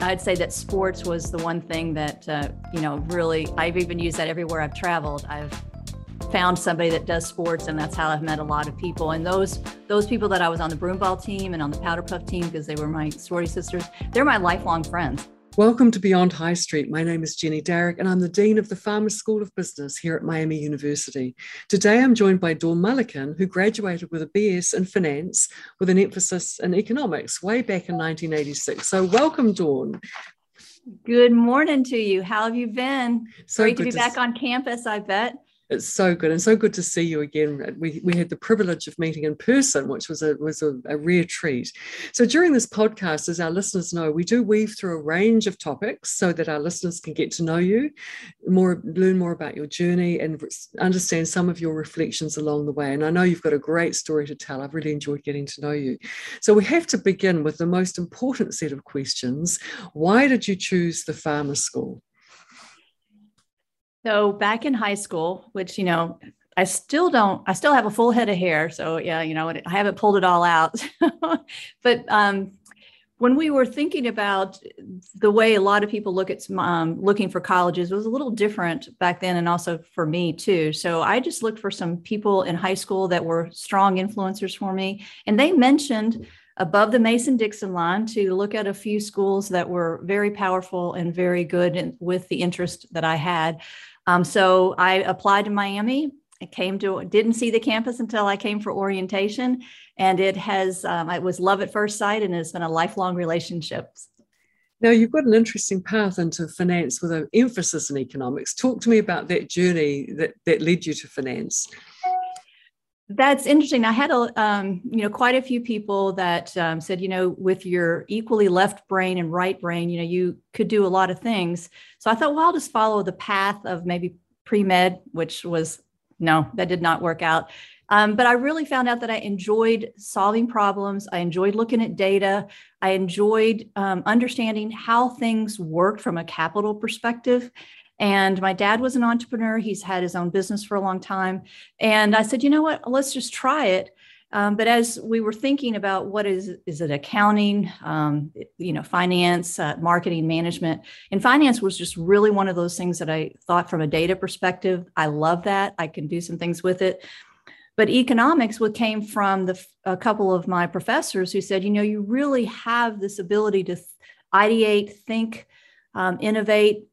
I'd say that sports was the one thing that, uh, you know, really, I've even used that everywhere I've traveled. I've found somebody that does sports and that's how I've met a lot of people. And those those people that I was on the broomball team and on the powder puff team because they were my sorority sisters, they're my lifelong friends. Welcome to Beyond High Street. My name is Jenny Darroch, and I'm the Dean of the Farmer School of Business here at Miami University. Today, I'm joined by Dawn Mulliken, who graduated with a BS in Finance with an emphasis in economics way back in 1986. So, welcome, Dawn. Good morning to you. How have you been? So Great to be to back on campus, I bet. It's so good and so good to see you again. We, we had the privilege of meeting in person, which was a was a, a, rare treat. So during this podcast, as our listeners know, we do weave through a range of topics so that our listeners can get to know you, more learn more about your journey, and understand some of your reflections along the way. And I know you've got a great story to tell. I've really enjoyed getting to know you. So we have to begin with the most important set of questions. Why did you choose the farmer school? So back in high school, which, you know, I still don't, I still have a full head of hair. So yeah, you know, I haven't pulled it all out. but um, when we were thinking about the way a lot of people look at um, looking for colleges, was a little different back then and also for me too. So I just looked for some people in high school that were strong influencers for me. And they mentioned above the Mason Dixon line to look at a few schools that were very powerful and very good with the interest that I had. Um, so I applied to Miami. I came to didn't see the campus until I came for orientation, and it has um, it was love at first sight, and it's been a lifelong relationship. Now you've got an interesting path into finance with an emphasis in economics. Talk to me about that journey that that led you to finance. That's interesting. I had a, um, you know, quite a few people that um, said, you know, with your equally left brain and right brain, you know, you could do a lot of things. So I thought, well, I'll just follow the path of maybe pre med, which was no, that did not work out. Um, but I really found out that I enjoyed solving problems. I enjoyed looking at data. I enjoyed um, understanding how things worked from a capital perspective. And my dad was an entrepreneur. He's had his own business for a long time. And I said, you know what? Let's just try it. Um, but as we were thinking about what is is it accounting, um, you know, finance, uh, marketing, management, and finance was just really one of those things that I thought from a data perspective. I love that. I can do some things with it. But economics, what came from the a couple of my professors who said, you know, you really have this ability to ideate, think, um, innovate,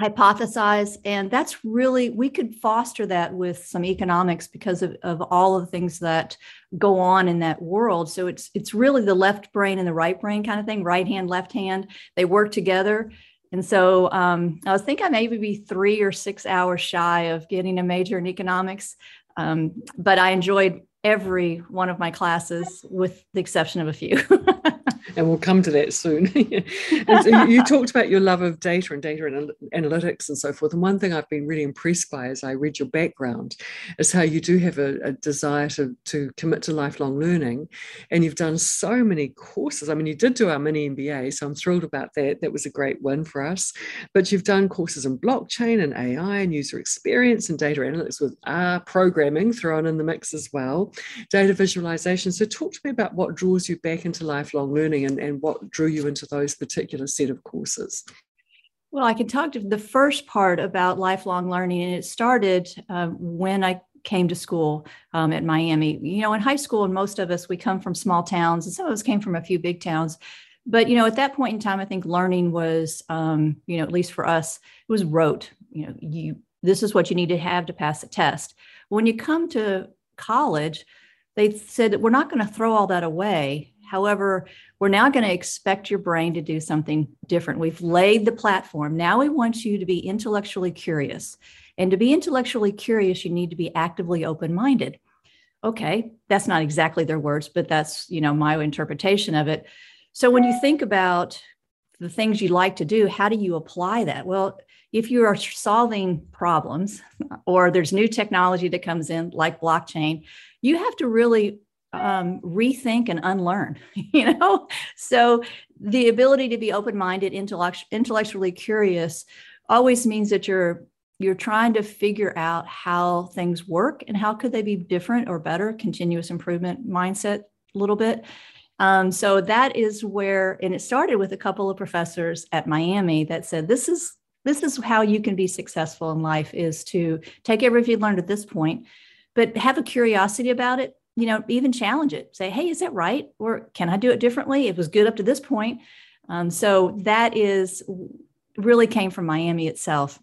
hypothesize and that's really we could foster that with some economics because of, of all of the things that go on in that world. So it's it's really the left brain and the right brain kind of thing right hand left hand they work together. And so um, i was thinking i maybe be three or six hours shy of getting a major in economics um, but i enjoyed every one of my classes with the exception of a few and we'll come to that soon. so you talked about your love of data and data and analytics and so forth. And one thing I've been really impressed by as I read your background is how you do have a, a desire to, to commit to lifelong learning. And you've done so many courses. I mean, you did do our mini MBA, so I'm thrilled about that. That was a great win for us. But you've done courses in blockchain and AI and user experience and data analytics with R programming thrown in the mix as well, data visualization. So talk to me about what draws you back into lifelong learning learning and, and what drew you into those particular set of courses? Well, I can talk to the first part about lifelong learning, and it started um, when I came to school um, at Miami. You know, in high school, and most of us, we come from small towns, and some of us came from a few big towns. But you know, at that point in time, I think learning was, um, you know, at least for us, it was rote. You know, you this is what you need to have to pass a test. When you come to college, they said that we're not going to throw all that away However, we're now going to expect your brain to do something different. We've laid the platform. Now we want you to be intellectually curious. And to be intellectually curious, you need to be actively open minded. Okay, that's not exactly their words, but that's, you know, my interpretation of it. So when you think about the things you like to do, how do you apply that? Well, if you are solving problems or there's new technology that comes in like blockchain, you have to really um, rethink and unlearn you know? So the ability to be open-minded intellect- intellectually curious always means that you're you're trying to figure out how things work and how could they be different or better continuous improvement mindset a little bit. Um, so that is where, and it started with a couple of professors at Miami that said, this is this is how you can be successful in life is to take everything you've learned at this point, but have a curiosity about it, you know, even challenge it. Say, hey, is that right? Or can I do it differently? It was good up to this point. Um, so that is really came from Miami itself.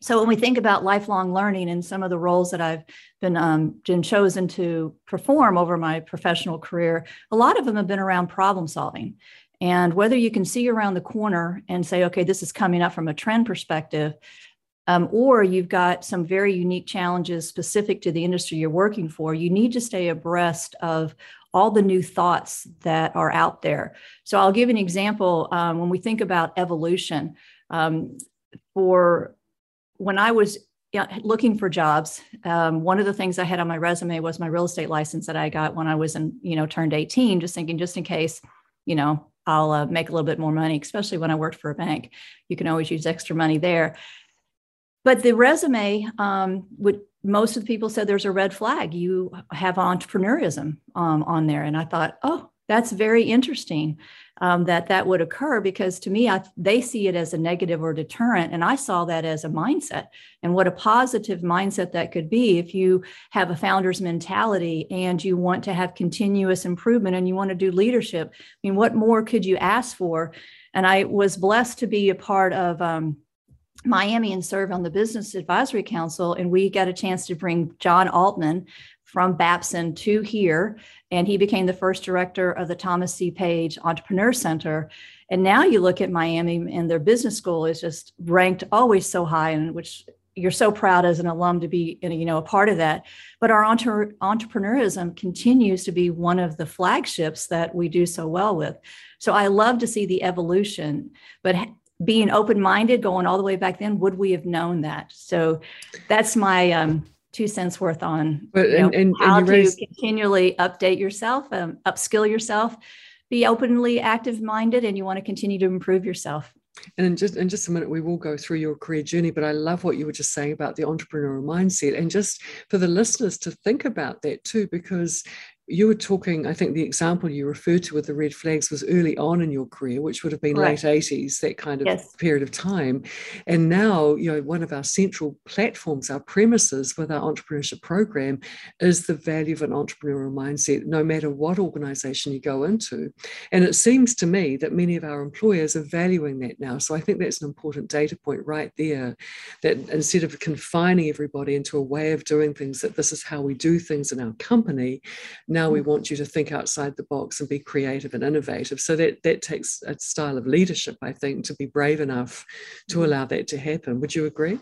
So when we think about lifelong learning and some of the roles that I've been, um, been chosen to perform over my professional career, a lot of them have been around problem solving. And whether you can see around the corner and say, okay, this is coming up from a trend perspective, um, or you've got some very unique challenges specific to the industry you're working for, you need to stay abreast of all the new thoughts that are out there. So I'll give an example. Um, when we think about evolution, um, for when I was looking for jobs, um, one of the things I had on my resume was my real estate license that I got when I was in, you know, turned 18, just thinking, just in case, you know, I'll uh, make a little bit more money, especially when I worked for a bank. You can always use extra money there. But the resume um, would most of the people said there's a red flag. You have entrepreneurism um, on there, and I thought, oh, that's very interesting um, that that would occur because to me I, they see it as a negative or deterrent. And i saw that as a mindset and what a positive mindset that could be if you have a founder's mentality and you want to have continuous improvement and you want to do leadership. I mean what more could you ask for? And i was blessed to be a part of um, Miami and serve on the Business Advisory Council. And we got a chance to bring John Altman from Babson to here. And he became the first director of the Thomas C. Page Entrepreneur Center. And now you look at Miami and their business school is just ranked always so high, and which you're so proud as an alum to be you know a part of that but our entre- entrepreneurism continues to be one of the flagships that we do so well with so i love to see the evolution but being open-minded going all the way back then would we have known that so that's my um, two cents worth on but, and, know, and, how and to raised... continually update yourself, um, upskill yourself, be openly active minded, and you want to continue to improve yourself. And in just in just a minute, we will go through your career journey. But I love what you were just saying about the entrepreneurial mindset, and just for the listeners to think about that too, because you were talking, I think the example you referred to with the red flags was early on in your career, which would have been late 80s, that kind of yes. period of time. And now, you know, one of our central platforms, our premises with our entrepreneurship program is the value of an entrepreneurial mindset, no matter what organization you go into. And it seems to me that many of our employers are valuing that now. So I think that's an important data point right there that instead of confining everybody into a way of doing things, that this is how we do things in our company now we mm. want you to think outside the box and be creative and innovative. So that that takes a style of leadership, I think, to be brave enough to mm. allow that to happen. Would you agree?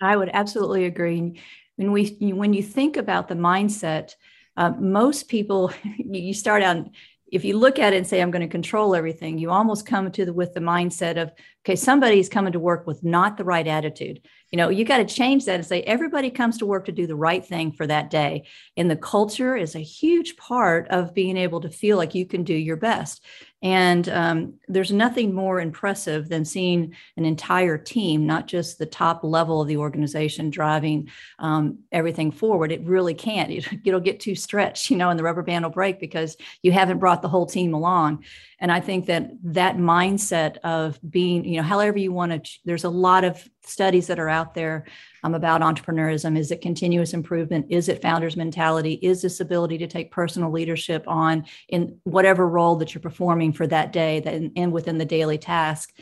I would absolutely agree. When we when you think about the mindset, uh, most people you start out if you look at it and say i'm going to control everything you almost come to the with the mindset of okay somebody's coming to work with not the right attitude you know you got to change that and say everybody comes to work to do the right thing for that day. And the culture is a huge part of being able to feel like you can do your best. And um, there's nothing more impressive than seeing an entire team not just the top level of the organization driving um, everything forward. It really can't. It, it'll get too stretched you know and the rubber band will break because you haven't brought the whole team along. And i think that that mindset of being you know however you want to there's a lot of studies that are out there um, about entrepreneurism is it continuous improvement is it founders mentality is this ability to take personal leadership on in whatever role that you're performing for that day that, and within the daily task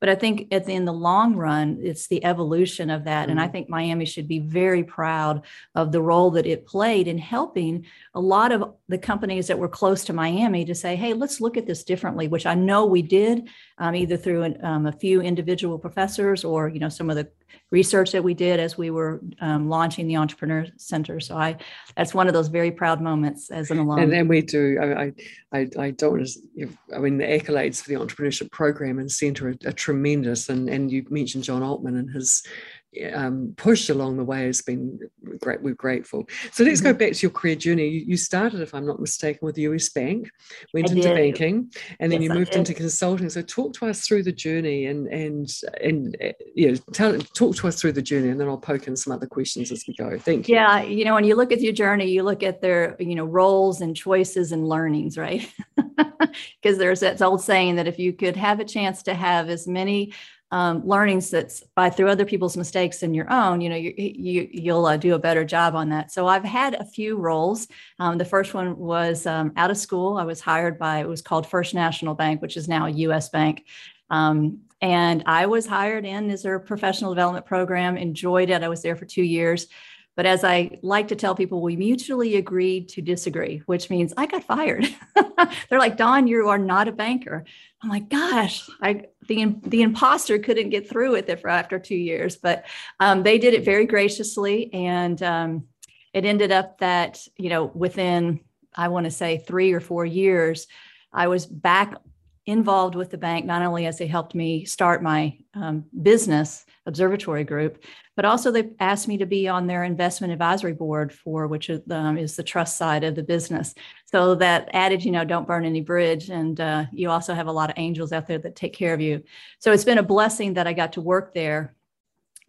but I think at the, in the long run, it's the evolution of that. Mm-hmm. And I mm-hmm. think Miami should be very proud of the role that it played in helping a lot of the companies that were close to Miami to say, hey, let's look at this differently, which I know we did um, either through an, um, a few individual professors or, you know, some of the research that we did as we were um, launching the Entrepreneur Center. So I, that's one of those very proud moments as an alum. And then we do. I, I, I don't. I mean, the accolades for the entrepreneurship program and center are, are tremendous. And and you mentioned John Altman and his um, push along the way has been great. We're grateful. So let's mm-hmm. go back to your career journey. You, you, started, if I'm not mistaken, with the US Bank, went I into did. banking, and then yes, you moved into consulting. So talk to us through the journey and and and uh, yeah, tell talk to us through the journey, and then I'll poke in some other questions as we go. Thank you. Yeah, you know, when you look at your journey, you look at their you know roles and choices and learnings, right? because there's that old saying that if you could have a chance to have as many um, learnings that's by through other people's mistakes and your own, you know, you, you you'll uh, do a better job on that. So I've had a few roles. Um, the first one was um, out of school. I was hired by it was called First National Bank, which is now a U.S. bank. Um, and I was hired in as their professional development program. Enjoyed it. I was there for two years. But as I like to tell people, we mutually agreed to disagree, which means I got fired. They're like, Dawn, you are not a banker. I'm like, gosh, I the the imposter couldn't get through with it for after two years, but um, they did it very graciously, and um, it ended up that you know within I want to say three or four years, I was back involved with the bank not only as they helped me start my um, business observatory group but also they asked me to be on their investment advisory board for which is, um, is the trust side of the business. So that added you know don't burn any bridge and uh, you also have a lot of angels out there that take care of you. So it's been a blessing that i got to work there.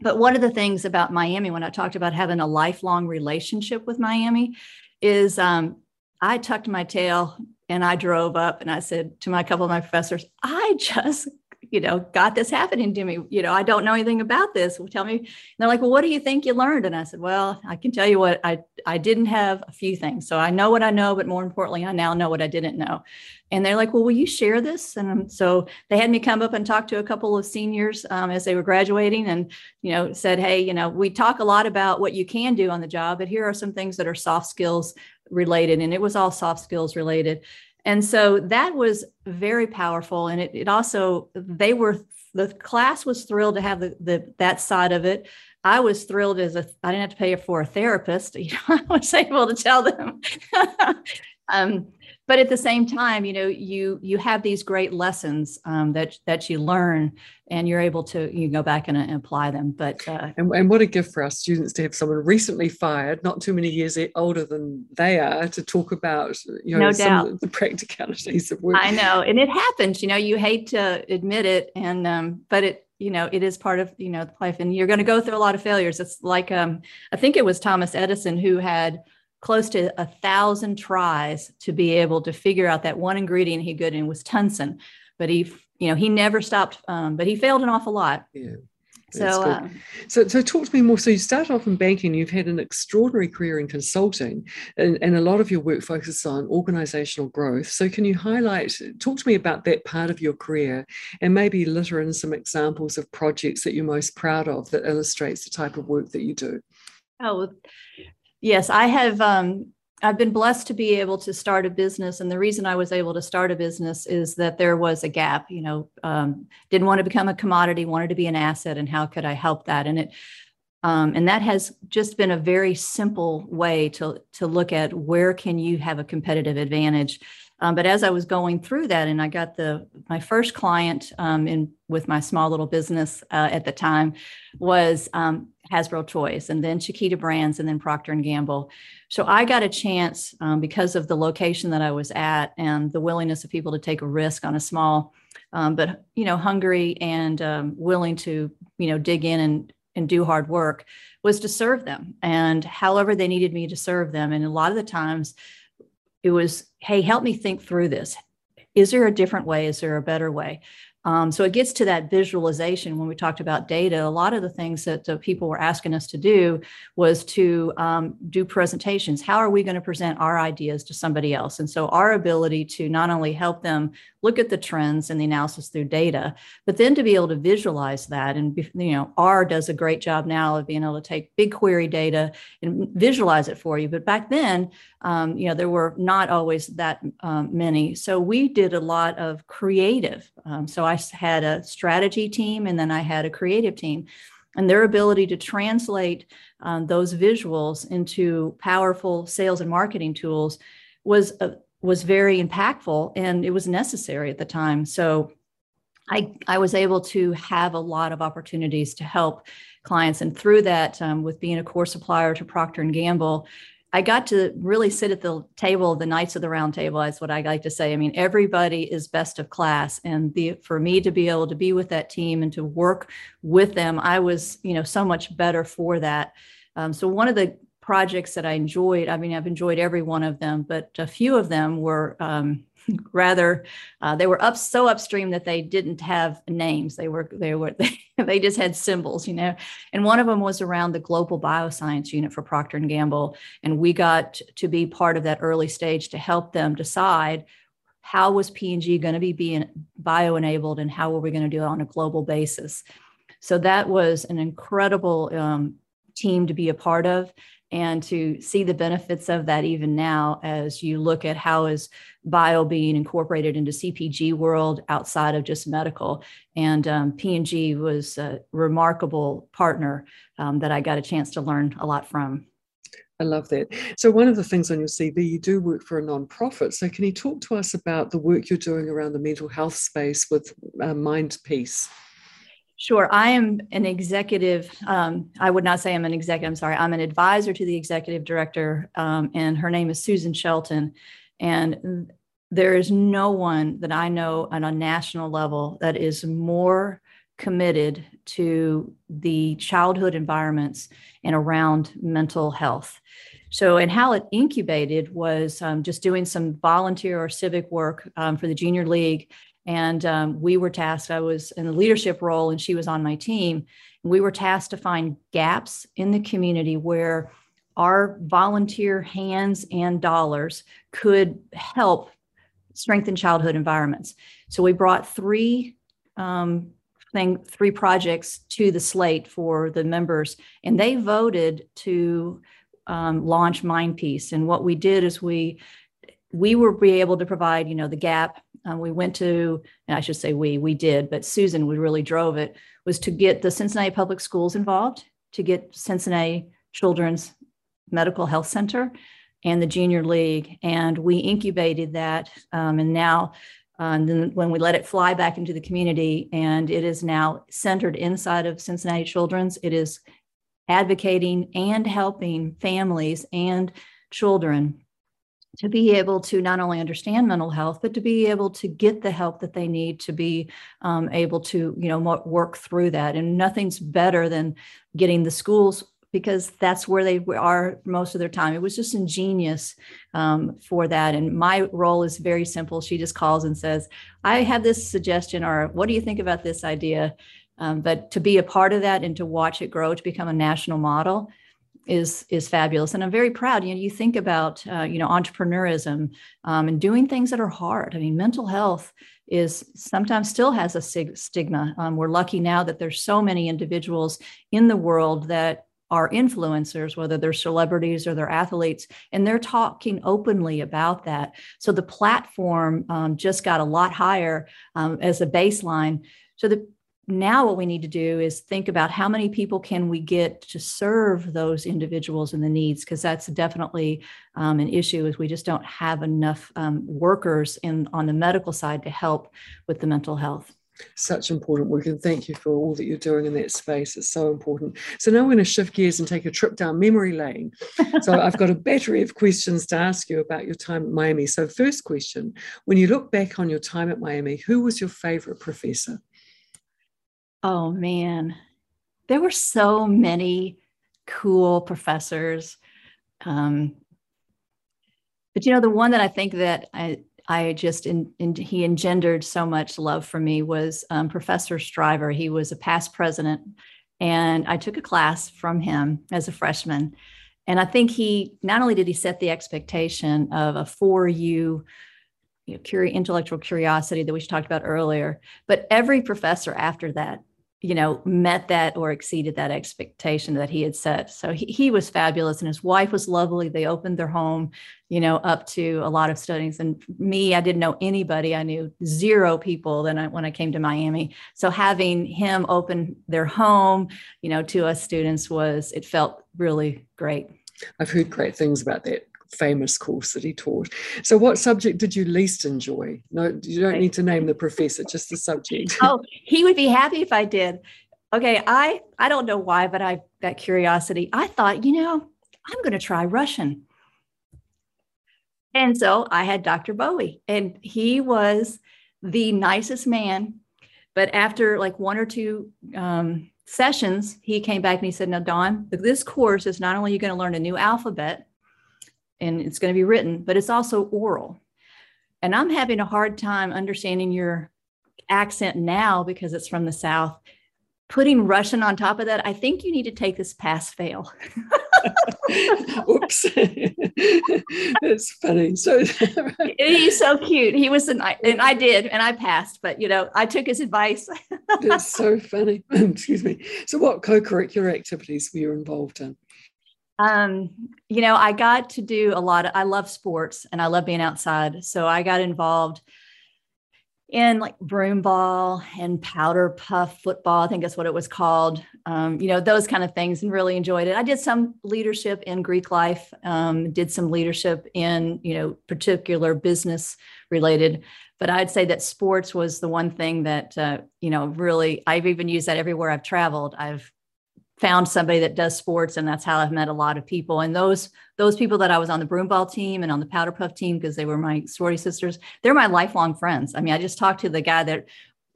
But one of the things about miami when i talked about having a lifelong relationship with miami is um, I tucked my tail and I drove up and I said to my couple of my professors, I just, you know, got this happening to me. You know, I don't know anything about this. Well, tell me. And they're like, well, what do you think you learned? And I said, well, I can tell you what I, I didn't have a few things. So I know what I know, but more importantly, I now know what I didn't know. And they're like, well, will you share this? And so they had me come up and talk to a couple of seniors um, as they were graduating and, you know, said, hey, you know, we talk a lot about what you can do on the job, but here are some things that are soft skills related and it was all soft skills related. And so that was very powerful and it, it also they were the class was thrilled to have the, the that side of it. I was thrilled as a i didn't have to pay for a therapist you know i was able to tell them. Um, but at the same time you know you you have these great lessons um, that that you learn and you're able to you go back and, and apply them but uh, and, and, what a gift for our students to have someone recently fired not too many years older than they are to talk about you know no some doubt. of the practicalities of work i know and it happens you know you hate to admit it and um, but it you know it is part of you know life and you're going to go through a lot of failures it's like um, i think it was thomas edison who had close to a thousand tries to be able to figure out that one ingredient he good in was tungsten but he you know he never stopped um, but he failed an awful lot yeah so, uh, so, so talk to me more. So you started off in banking. You've had an extraordinary career in consulting, and, and a lot of your work focuses on organizational growth. So can you highlight? Talk to me about that part of your career, and maybe litter in some examples of projects that you're most proud of that illustrates the type of work that you do. Oh, Yes, I have. Um, I've been blessed to be able to start a business, and the reason I was able to start a business is that there was a gap. You know, um, didn't want to become a commodity, wanted to be an asset, and how could I help that? And it, um, and that has just been a very simple way to to look at where can you have a competitive advantage. Um, but as I was going through that, and I got the my first client um, in with my small little business uh, at the time was um, Hasbro Toys, and then Chiquita Brands, and then Procter and Gamble. So I got a chance um, because of the location that I was at and the willingness of people to take a risk on a small, um, but you know, hungry and um, willing to you know dig in and and do hard work was to serve them and however they needed me to serve them. And a lot of the times, it was, hey, help me think through this. Is there a different way? Is there a better way? Um, so it gets to that visualization when we talked about data. A lot of the things that uh, people were asking us to do was to um, do presentations. How are we going to present our ideas to somebody else? And so our ability to not only help them look at the trends and the analysis through data, but then to be able to visualize that. And you know, R does a great job now of being able to take big query data and visualize it for you. But back then, um, you know, there were not always that um, many. So we did a lot of creative. Um, so I had a strategy team and then I had a creative team. And their ability to translate um, those visuals into powerful sales and marketing tools was uh, was very impactful and it was necessary at the time. So I, I was able to have a lot of opportunities to help clients and through that um, with being a core supplier to procter and gamble I got to really sit at the table, the Knights of the Round Table, is what I like to say. I mean, everybody is best of class, and the, for me to be able to be with that team and to work with them, I was, you know, so much better for that. Um, so one of the projects that I enjoyed, I mean, I've enjoyed every one of them, but a few of them were um, rather uh, they were up so upstream that they didn't have names. They were they were they, just had symbols you know? And one of them was around the global bioscience unit for procter and gamble. And we got to be part of that early stage to help them decide how was p&g going to be being bio-enabled and how were we going to do it on a global basis. So that was an incredible um, team to be a part of and to see the benefits of that even now as you look at how is bio being incorporated into cpg world outside of just medical and um, p&g was a remarkable partner um, that i got a chance to learn a lot from I love that. So, one of the things on your CV, you do work for a nonprofit. So, can you talk to us about the work you're doing around the mental health space with uh, Mind Peace? Sure. I am an executive. Um, I would not say I'm an executive. I'm sorry. I'm an advisor to the executive director, um, and her name is Susan Shelton. And there is no one that I know on a national level that is more committed to the childhood environments and around mental health. So, and how it incubated was um, just doing some volunteer or civic work um, for the Junior League and um, we were tasked, I was in a leadership role and she was on my team. We were tasked to find gaps in the community where our volunteer hands and dollars could help strengthen childhood environments. So we brought three um, thing, three projects to the slate for the members, and they voted to um, launch Mind. And what we did is we we were be able to provide, you know, the gap um, we went to, and I should say we, we did, but Susan, we really drove it, was to get the Cincinnati Public Schools involved, to get Cincinnati Children's Medical Health Center and the Junior League. And we incubated that. Um, and now, uh, then when we let it fly back into the community, and it is now centered inside of Cincinnati Children's, it is advocating and helping families and children to be able to not only understand mental health but to be able to get the help that they need to be um, able to you know work through that. And nothing's better than getting the schools because that's where they are most of their time. It was just ingenious um, for that. And my role is very simple. She just calls and says i have this suggestion or what do you think about this idea? Um, but to be a part of that and to watch it grow to become a national model is is fabulous. And i'm very proud you know you think about uh, you know entrepreneurism um, and doing things that are hard. I mean mental health is sometimes still has a sig- stigma. Um, we're lucky now that there's so many individuals in the world that are influencers whether they're celebrities or they're athletes and they're talking openly about that. So the platform um, just got a lot higher um, as a baseline. So the now what we need to do is think about how many people can we get to serve those individuals and the needs because that's definitely um, an issue is we just don't have enough um, workers in on the medical side to help with the mental health. Such important work and thank you for all that you're doing in that space. It's so important. So now we're going to shift gears and take a trip down memory lane. So i've got a battery of questions to ask you about your time at miami. So first question when you look back on your time at miami who was your favorite professor Oh man, there were so many cool professors. Um, but you know, the one that I think that I I just in, in, he engendered so much love for me was um, Professor Shriver. He was a past president, and I took a class from him as a freshman. And I think he not only did he set the expectation of a four U you know, curi- intellectual curiosity that we talked about earlier, but every professor after that you know, met that or exceeded that expectation that he had set. So he, he was fabulous and his wife was lovely. They opened their home, you know, up to a lot of studies. And me, I didn't know anybody. I knew zero people then I, when I came to Miami. So having him open their home, you know, to us students was, it felt really great. I've heard great things about that famous course that he taught. So, what subject did you least enjoy? No, you don't need to name the professor, just the subject. oh, he would be happy if I did. Okay, I I don't know why, but I got curiosity. I thought, you know, I'm going to try Russian. And so I had Dr. Bowie, and he was the nicest man. But after like one or two um, sessions, he came back and he said, "No, Dawn, this course is not only you're going to learn a new alphabet, and it's going to be written, but it's also oral. and I'm having a hard time understanding your accent now because it's from the South. Putting Russian on top of that, I think you need to take this pass fail. Oops. it's funny. So he's so cute. He was an and I did, and I passed, but you know, I took his advice. it's so funny. Excuse me. So what co-curricular activities were you involved in? Um, you know, I got to do a lot of I love sports and I love being outside. So I got involved in like broom ball and powder puff football. I think that's what it was called. Um, you know, those kind of things and really enjoyed it. I did some leadership in Greek life, um, did some leadership in, you know, particular business related. But I'd say that sports was the one thing that, uh, you know, really, I've even used that everywhere I've traveled. I've found somebody that does sports and that's how i've met a lot of people. And those those people that i was on the broomball team and on the powder puff team because they were my sorority sisters they're my lifelong friends. I mean i just talked to the guy that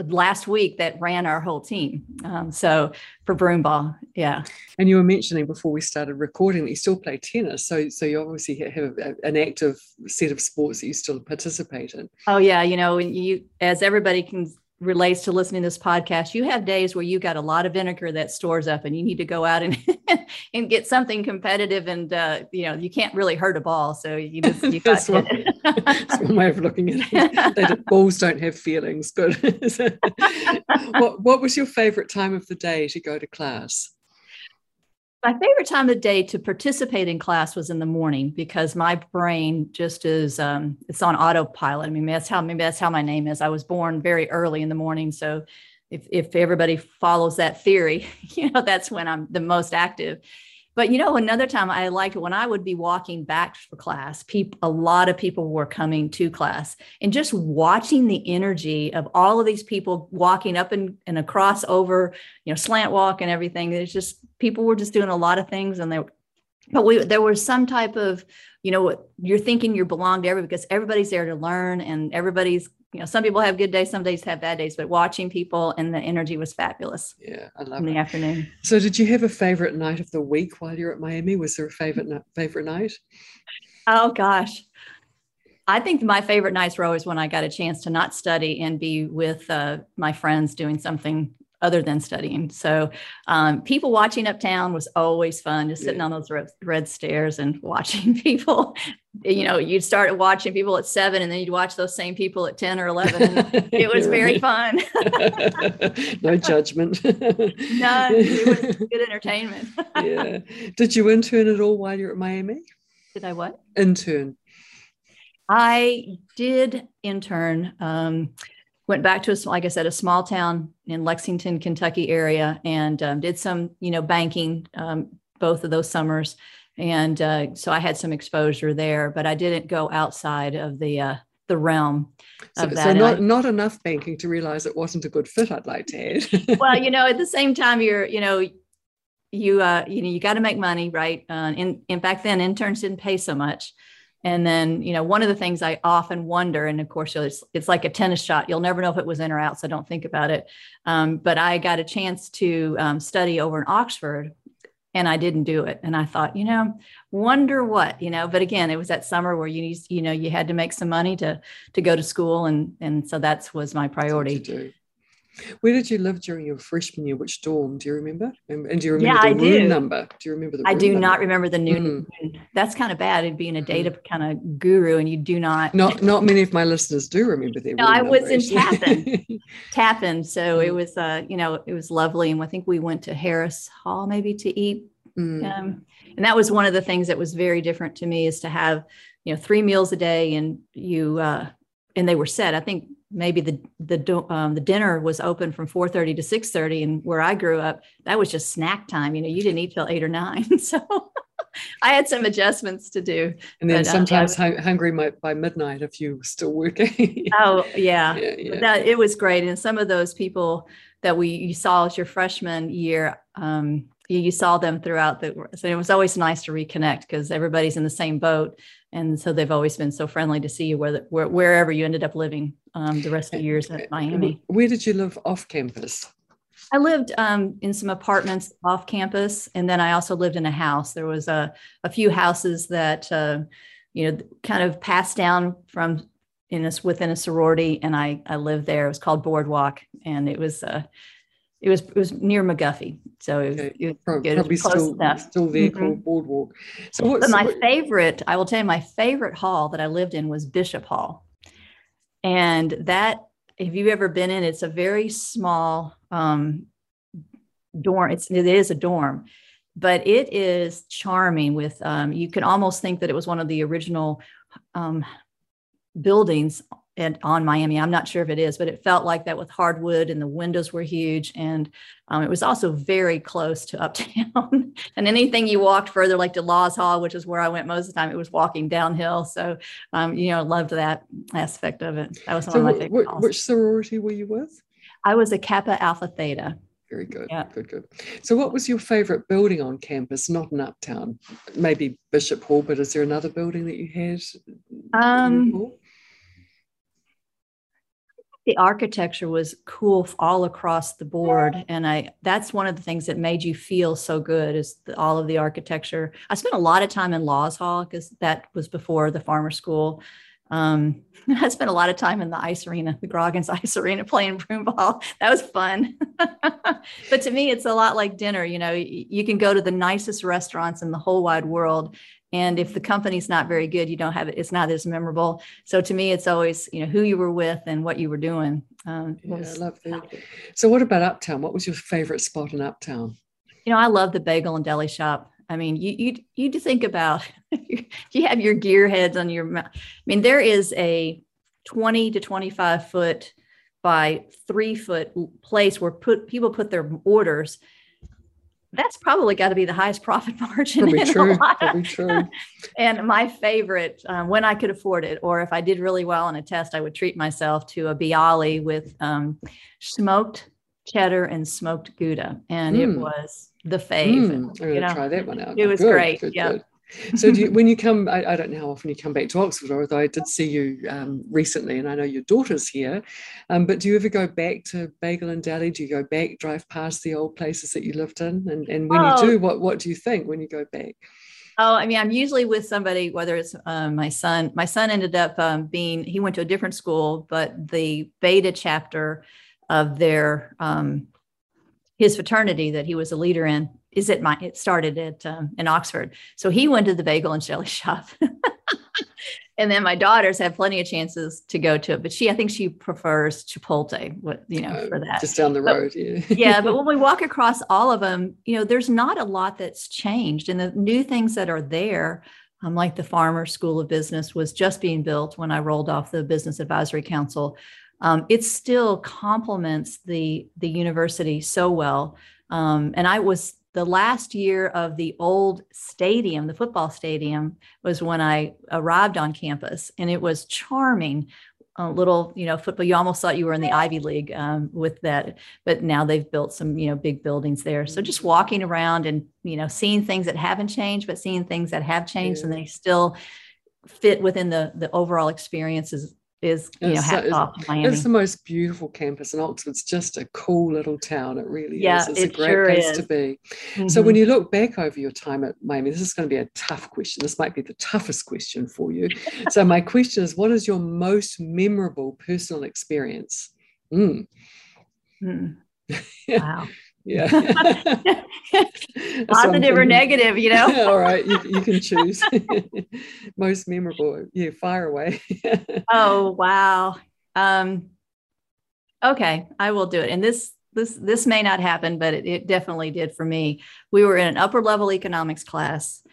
last week that ran our whole team um, so for broomball yeah. And you were mentioning before we started recording that you still play tennis so so you obviously have an active set of sports that you still participate in. Oh yeah you know you as everybody can relates to listening to this podcast, you have days where you got a lot of vinegar that stores up and you need to go out and and get something competitive and uh, you know you can't really hurt a ball. So you just you got that's, one, that's one way of looking at it. That balls don't have feelings good what, what was your favorite time of the day to go to class my favorite time of day to participate in class was in the morning because my brain just is um, it's on autopilot. I mean, that's how maybe that's how my name is. I was born very early in the morning, so if if everybody follows that theory, you know that's when I'm the most active. But you know, another time I liked when I would be walking back for class, people, a lot of people were coming to class and just watching the energy of all of these people walking up and, and across over, you know, slant walk and everything. There's just people were just doing a lot of things and they but we there was some type of, you know, you're thinking you belong to everybody because everybody's there to learn and everybody's you know, some people have good days, some days have bad days, but watching people and the energy was fabulous. Yeah, I love in it. the afternoon. So, did you have a favorite night of the week while you're at Miami? Was there a favorite favorite night? Oh gosh, I think my favorite nights were always when I got a chance to not study and be with uh, my friends doing something other than studying. So um, people watching uptown was always fun, just sitting yeah. on those red, red, stairs and watching people. You know, you'd start watching people at seven and then you'd watch those same people at 10 or 11. it was very fun. no judgment. no, it was good entertainment. yeah. Did you intern at all while you're at Miami? Did I what? Intern. I did intern. Um, went back to a, like I said, a small town in Lexington, Kentucky area, and um, did some, you know, banking um, both of those summers, and uh, so I had some exposure there. But I didn't go outside of the uh, the realm of so, that. So not I, not enough banking to realize it wasn't a good fit. I'd like to add. well, you know, at the same time, you're, you know, you uh, you know, you got to make money, right? Uh, in in back then, interns didn't pay so much. And then, you know, one of the things I often wonder, and of course, it's, it's like a tennis shot. You'll never know if it was in or out, so don't think about it. Um, but I got a chance to um, study over in Oxford, and I didn't do it. And I thought, you know, wonder what, you know. But again, it was that summer where you need, you know you had to make some money to to go to school, and and so that was my priority. Where did you live during your freshman year? Which dorm? Do you remember? And, do you remember yeah, the I room do. number? Do you remember the? I do number? not remember the new. Mm. That's kind of bad. It'd being a data mm. kind of guru, and you do not. Not not many of my listeners do remember their. No, I was in Tappan. Tappan, so mm. it was uh you know it was lovely, and I think we went to Harris Hall maybe to eat. Mm. Um, and that was one of the things that was very different to me is to have you know three meals a day, and you uh, and they were set. I think maybe the the um, the dinner was open from 4:30 to 6:30 and where I grew up that was just snack time you know you didn't eat till 8 or 9 so I had some adjustments to do and then but, uh, sometimes uh, hungry by midnight if you were still working. Oh yeah, yeah, yeah. That, it was great. And some of those people that we you saw as your freshman year um, you, you saw them throughout the so it was always nice to reconnect because everybody's in the same boat and so they've always been so friendly to see you where, where wherever you ended up living um, the rest of the years at Miami. Where did you live off campus? I lived um, in some apartments off campus, and then I also lived in a house. There was a, a few houses that uh, you know kind of passed down from in this within a sorority, and I I lived there. It was called Boardwalk, and it was uh, it was it was near McGuffey, so it was, okay. it was probably, probably still enough. still there mm-hmm. called Boardwalk. So what's but my what, favorite? I will tell you, my favorite hall that I lived in was Bishop Hall, and that if you've ever been in, it's a very small um, dorm. It's it is a dorm, but it is charming. With um, you can almost think that it was one of the original um, buildings and on Miami. I'm not sure if it is, but it felt like that with hardwood and the windows were huge. And um, it was also very close to uptown. and anything you walked further, like to Laws Hall, which is where I went most of the time, it was walking downhill. So, um, you know, loved that aspect of it. That was one so of my favorite. Which, which sorority were you with? I was a Kappa Alpha Theta. Very good. Yeah. Good, good. So, what was your favorite building on campus? Not in Uptown, maybe Bishop Hall, but is there another building that you had? Um, the architecture was cool all across the board and i that's one of the things that made you feel so good is the, all of the architecture. I spent a lot of time in laws hall because that was before the farmer school um, i spent a lot of time in the ice arena the Goggins ice arena playing broom ball that was fun. But to me it's a lot like dinner you know you can go to the nicest restaurants in the whole wide world and if the company's not very good you don't have it it's not as memorable. So to me it's always you know who you were with and what you were doing. Um, yeah, was, i love that. so what about uptown? What was your favorite spot in uptown? You know i love the bagel and deli shop i mean you you you think about you have your gear heads on your mouth. i mean there is a 20 to 25 foot by three foot place where put people put their orders that's probably got to be the highest profit margin. Probably true. Probably true. and my favorite, um, when I could afford it, or if I did really well on a test, I would treat myself to a bialy with um, smoked cheddar and smoked Gouda, and mm. it hmm. was the fave. Mm. I'm going to try that one out. It was good, great. Yeah so do you, when you come I, I, don't know how often you come back to oxford although i did see you um, recently and i know your daughter's here um, but do you ever go back to bagel and deli do you go back drive past the old places that you lived in and, and when oh. you do what what do you think when you go back Oh, I mean, I'm usually with somebody, whether it's um, my son. My son ended up um, being, he went to a different school, but the beta chapter of their, um, his fraternity that he was a leader in is at my it started at um, in Oxford. So he went to the bagel and jelly shop. and then my daughters have plenty of chances to go to it, but she I think she prefers Chipotle, what you know, for that. Just down the road, but, yeah. yeah, but when we walk across all of them, you know, there's not a lot that's changed. And the new things that are there, um, like the Farmer School of Business was just being built when I rolled off the Business Advisory Council. Um, it still complements the the university so well. Um, and I was the last year of the old stadium, the football stadium, was when I arrived on campus, and it was charming. A little, you know, football. You almost thought you were in the Ivy League um, with that, but now they've built some, you know, big buildings there. So just walking around and you know, seeing things that haven't changed, but seeing things that have changed, yeah. and they still fit within the the overall experiences is you know hats off Miami. It's the most beautiful campus, and Oxford's just a cool little town. It really yeah, is. It's it a great sure place is. to be. Mm-hmm. So when you look back over your time at Miami, this is going to be a tough question. This might be the toughest question for you. so my question is, what is your most memorable personal experience? Mm. Mm. wow. Yeah. Positive or negative, you know? All right. You, you can choose. Most memorable. Yeah, fire away. oh, wow. Um, okay, I will do it. And this this this may not happen, but it, it definitely did for me. We were in an upper level economics class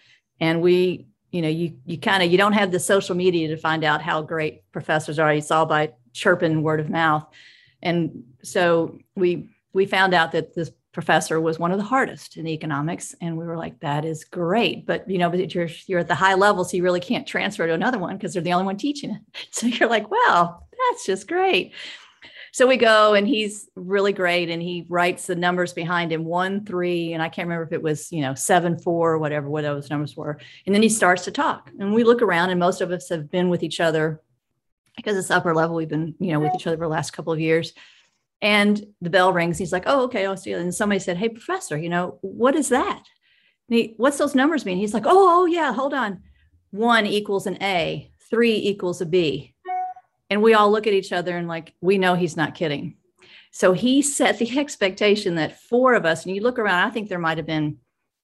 and we you know you you kind of you don't have the social media to find out how great professors are it's all by chirping word of mouth and so we we found out that this professor was one of the hardest in economics and we were like that is great. But you know but you're you're at the high level so you really can't transfer to another one because they're the only one teaching it. So you're like well that's just great. So we go and he's really great and he writes the numbers behind him one three and i can't remember if it was you know seven four or whatever what those numbers were. And then he starts to talk and we look around and most of us have been with each other because it's upper level we've been you know with each other for the last couple of years and the bell rings. He's like, oh, okay, I'll see you. And somebody said, hey, professor, you know, what is that? He, what's those numbers mean? He's like, oh, oh, yeah, hold on. One equals an A, three equals a B. And we all look at each other and like, we know he's not kidding. So he set the expectation that four of us, and you look around, I think there might have been,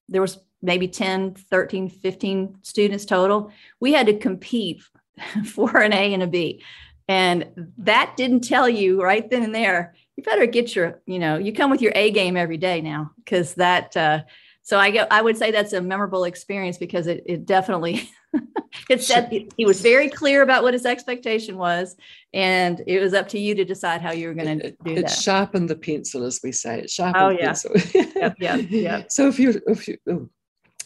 there was maybe 10, 13, 15 students total. We had to compete for an A and a B. And that didn't tell you right then and there, you better get your, you know, you come with your A game every day now, because that, uh, so I get, I would say that's a memorable experience because it, it definitely it said he was very clear about what his expectation was, and it was up to you to decide how you were going to do it, that. It sharpened the pencil, as we say. It sharpened oh, yeah. pencil. yep, yep, yep. So if you if you oh,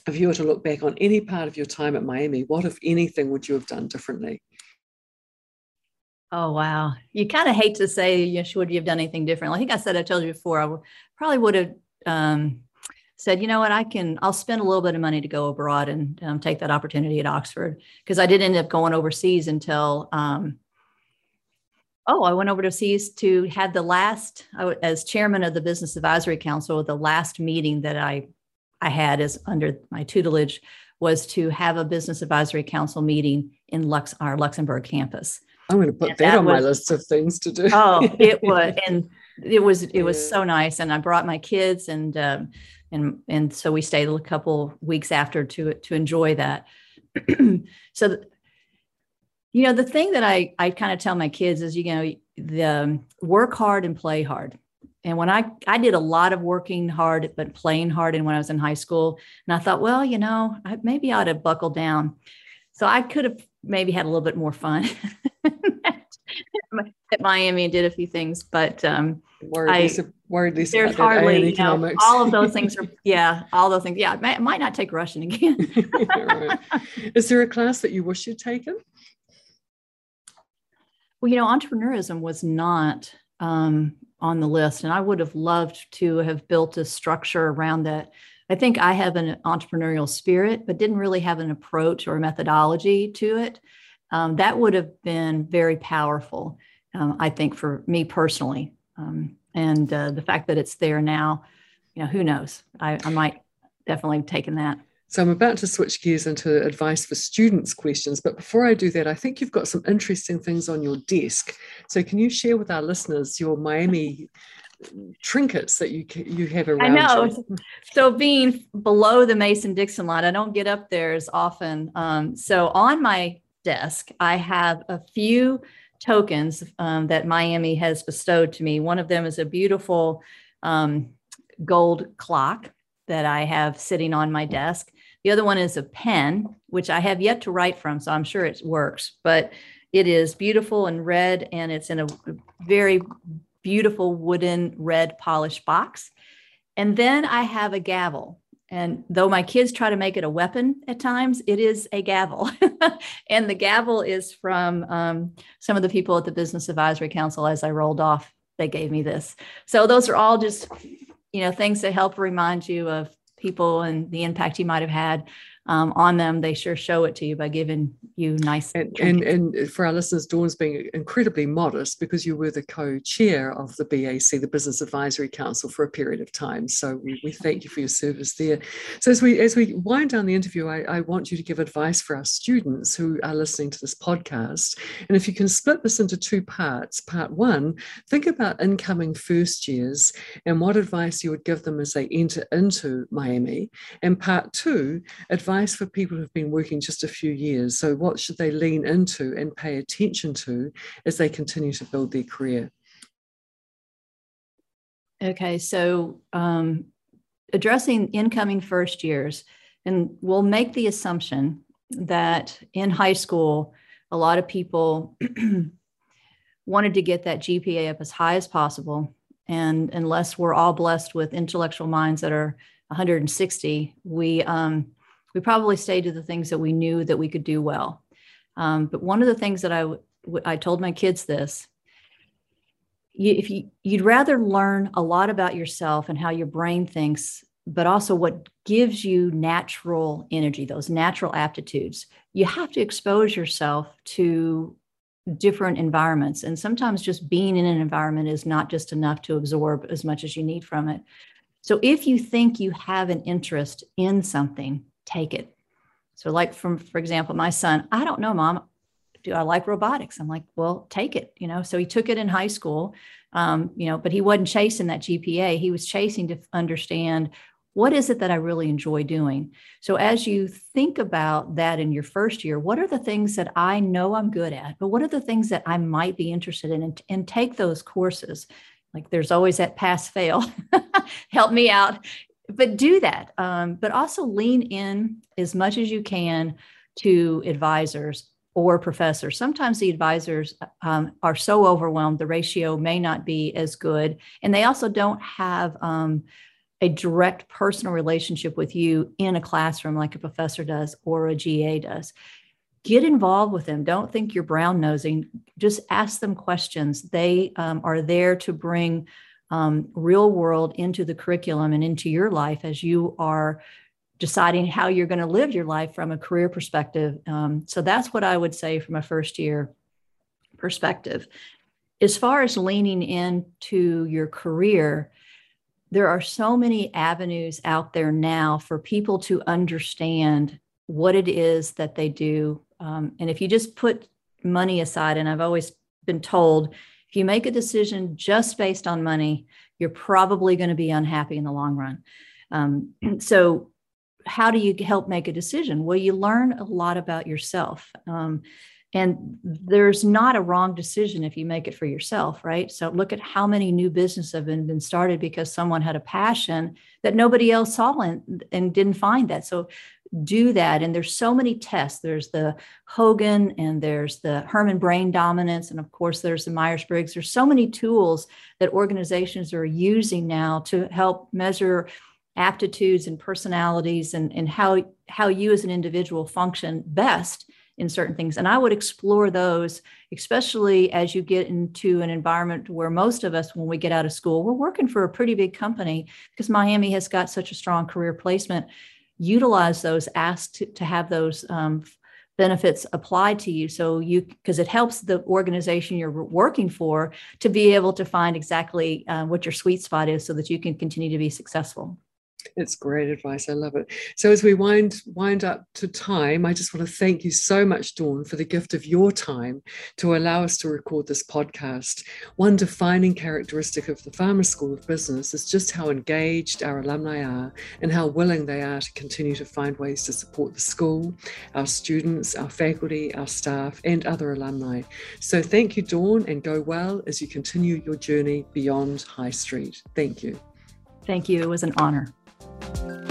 if you were to look back on any part of your time at Miami, what if anything would you have done differently? Oh wow! You kind of hate to say, yes, would you have done anything different? I think I said I told you before. I probably would have um, said, you know what, I can, I'll spend a little bit of money to go abroad and um, take that opportunity at Oxford. Because I did end up going overseas until, um, oh, I went overseas to have the last, as chairman of the Business Advisory Council, the last meeting that I, I had as under my tutelage was to have a Business Advisory Council meeting in Lux, our Luxembourg campus. I'm going to put that, that, on was, my list of things to do. oh, it was, and it was, it was yeah. so nice. And I brought my kids and, um, and and so we stayed a couple weeks after to to enjoy that so you know the thing that i i kind of tell my kids is you know the um, work hard and play hard and when i i did a lot of working hard but playing hard and when i was in high school and i thought well you know I, maybe i ought to buckle down so i could have maybe had a little bit more fun at miami and did a few things but um worried, I, worried there's hardly you know, all of those things are yeah all those things yeah it might, might not take russian again. Right. is there a class that you wish you'd taken? Well you know entrepreneurism was not um, on the list and i would have loved to have built a structure around that i think i have an entrepreneurial spirit but didn't really have an approach or methodology to it um, that would have been very powerful um, i think for me personally um, and uh, the fact that it's there now, you know, who knows? I, I might definitely have taken that. So I'm about to switch gears into advice for students questions, but before I do that, I think you've got some interesting things on your desk. So can you share with our listeners your Miami trinkets that you you have around? I know. You? So being below the Mason Dixon line, I don't get up there as often. Um, so on my desk, I have a few tokens um, that Miami has bestowed to me. One of them is a beautiful um, gold clock that I have sitting on my desk. The other one is a pen, which I have yet to write from, so I'm sure it works, but it is beautiful and red, and it's in a very beautiful wooden red polished box. And then I have a gavel. And though my kids try to make it a weapon at times, it is a gavel. and the gavel is from um, some of the people at the Business Advisory Council as I rolled off. They gave me this. So those are all just, you know, things that help remind you of people and the impact you might have had um, on them, they sure show it to you by giving you nice. And, and, and for our listeners, Dawn's being incredibly modest because you were the co-chair of the BAC, the Business Advisory Council, for a period of time. So we, we thank you for your service there. So as we as we wind down the interview, I, I want you to give advice for our students who are listening to this podcast. And if you can split this into two parts, part one, think about incoming first years and what advice you would give them as they enter into Miami. And part two, advice advice for people who've been working just a few years? So, what should they lean into and pay attention to as they continue to build their career? Okay, so um, addressing incoming first years, and we'll make the assumption that in high school, a lot of people wanted to get that GPA up as high as possible. And unless we're all blessed with intellectual minds that are 160, we um, we probably stayed to the things that we knew that we could do well. Um, but one of the things that I I told my kids this you, if you, you'd rather learn a lot about yourself and how your brain thinks but also what gives you natural energy those natural aptitudes you have to expose yourself to different environments and sometimes just being in an environment is not just enough to absorb as much as you need from it so if you think you have an interest in something take it. So, like from for example, my son, I don't know, mom, do I like robotics? I'm like, well, take it, you know. So he took it in high school, um, you know, but he wasn't chasing that GPA. He was chasing to understand what is it that I really enjoy doing. So as you think about that in your first year, what are the things that I know I'm good at, but what are the things that I might be interested in, and, and take those courses. Like there's always that pass fail. Help me out but do that. Um, but also lean in as much as you can to advisors or professors. Sometimes the advisors um, are so overwhelmed, the ratio may not be as good. And they also don't have um, a direct personal relationship with you in a classroom like a professor does or a GA does. Get involved with them. Don't think you're brown nosing. Just ask them questions. They um, are there to bring um, real world into the curriculum and into your life as you are deciding how you're going to live your life from a career perspective. Um, so that's what I would say from a first year perspective. As far as leaning into your career, there are so many avenues out there now for people to understand what it is that they do. Um, and if you just put money aside, and I've always been told you make a decision just based on money, you're probably going to be unhappy in the long run. Um, so, how do you help make a decision? Well, you learn a lot about yourself. Um, and there's not a wrong decision if you make it for yourself, right? So look at how many new businesses have been, been started because someone had a passion that nobody else saw and, and didn't find that. So do that. And there's so many tests. There's the Hogan and there's the Herrmann brain dominance. And of course, there's the Myers Briggs. There's so many tools that organizations are using now to help measure aptitudes and personalities and, and how, how you as an individual function best in certain things. And I would explore those, especially as you get into an environment where most of us, when we get out of school, we're working for a pretty big company because Miami has got such a strong career placement utilize those, ask to, to have those um, benefits applied to you. So you, because it helps the organization you're working for to be able to find exactly uh, what your sweet spot is so that you can continue to be successful. It's great advice. I love it. So as we wind wind up to time, I just want to thank you so much, Dawn, for the gift of your time to allow us to record this podcast. One defining characteristic of the Farmer School of Business is just how engaged our alumni are and how willing they are to continue to find ways to support the school, our students, our faculty, our staff, and other alumni. So thank you, Dawn, and go well as you continue your journey beyond High Street. Thank you. Thank you. It was an honor you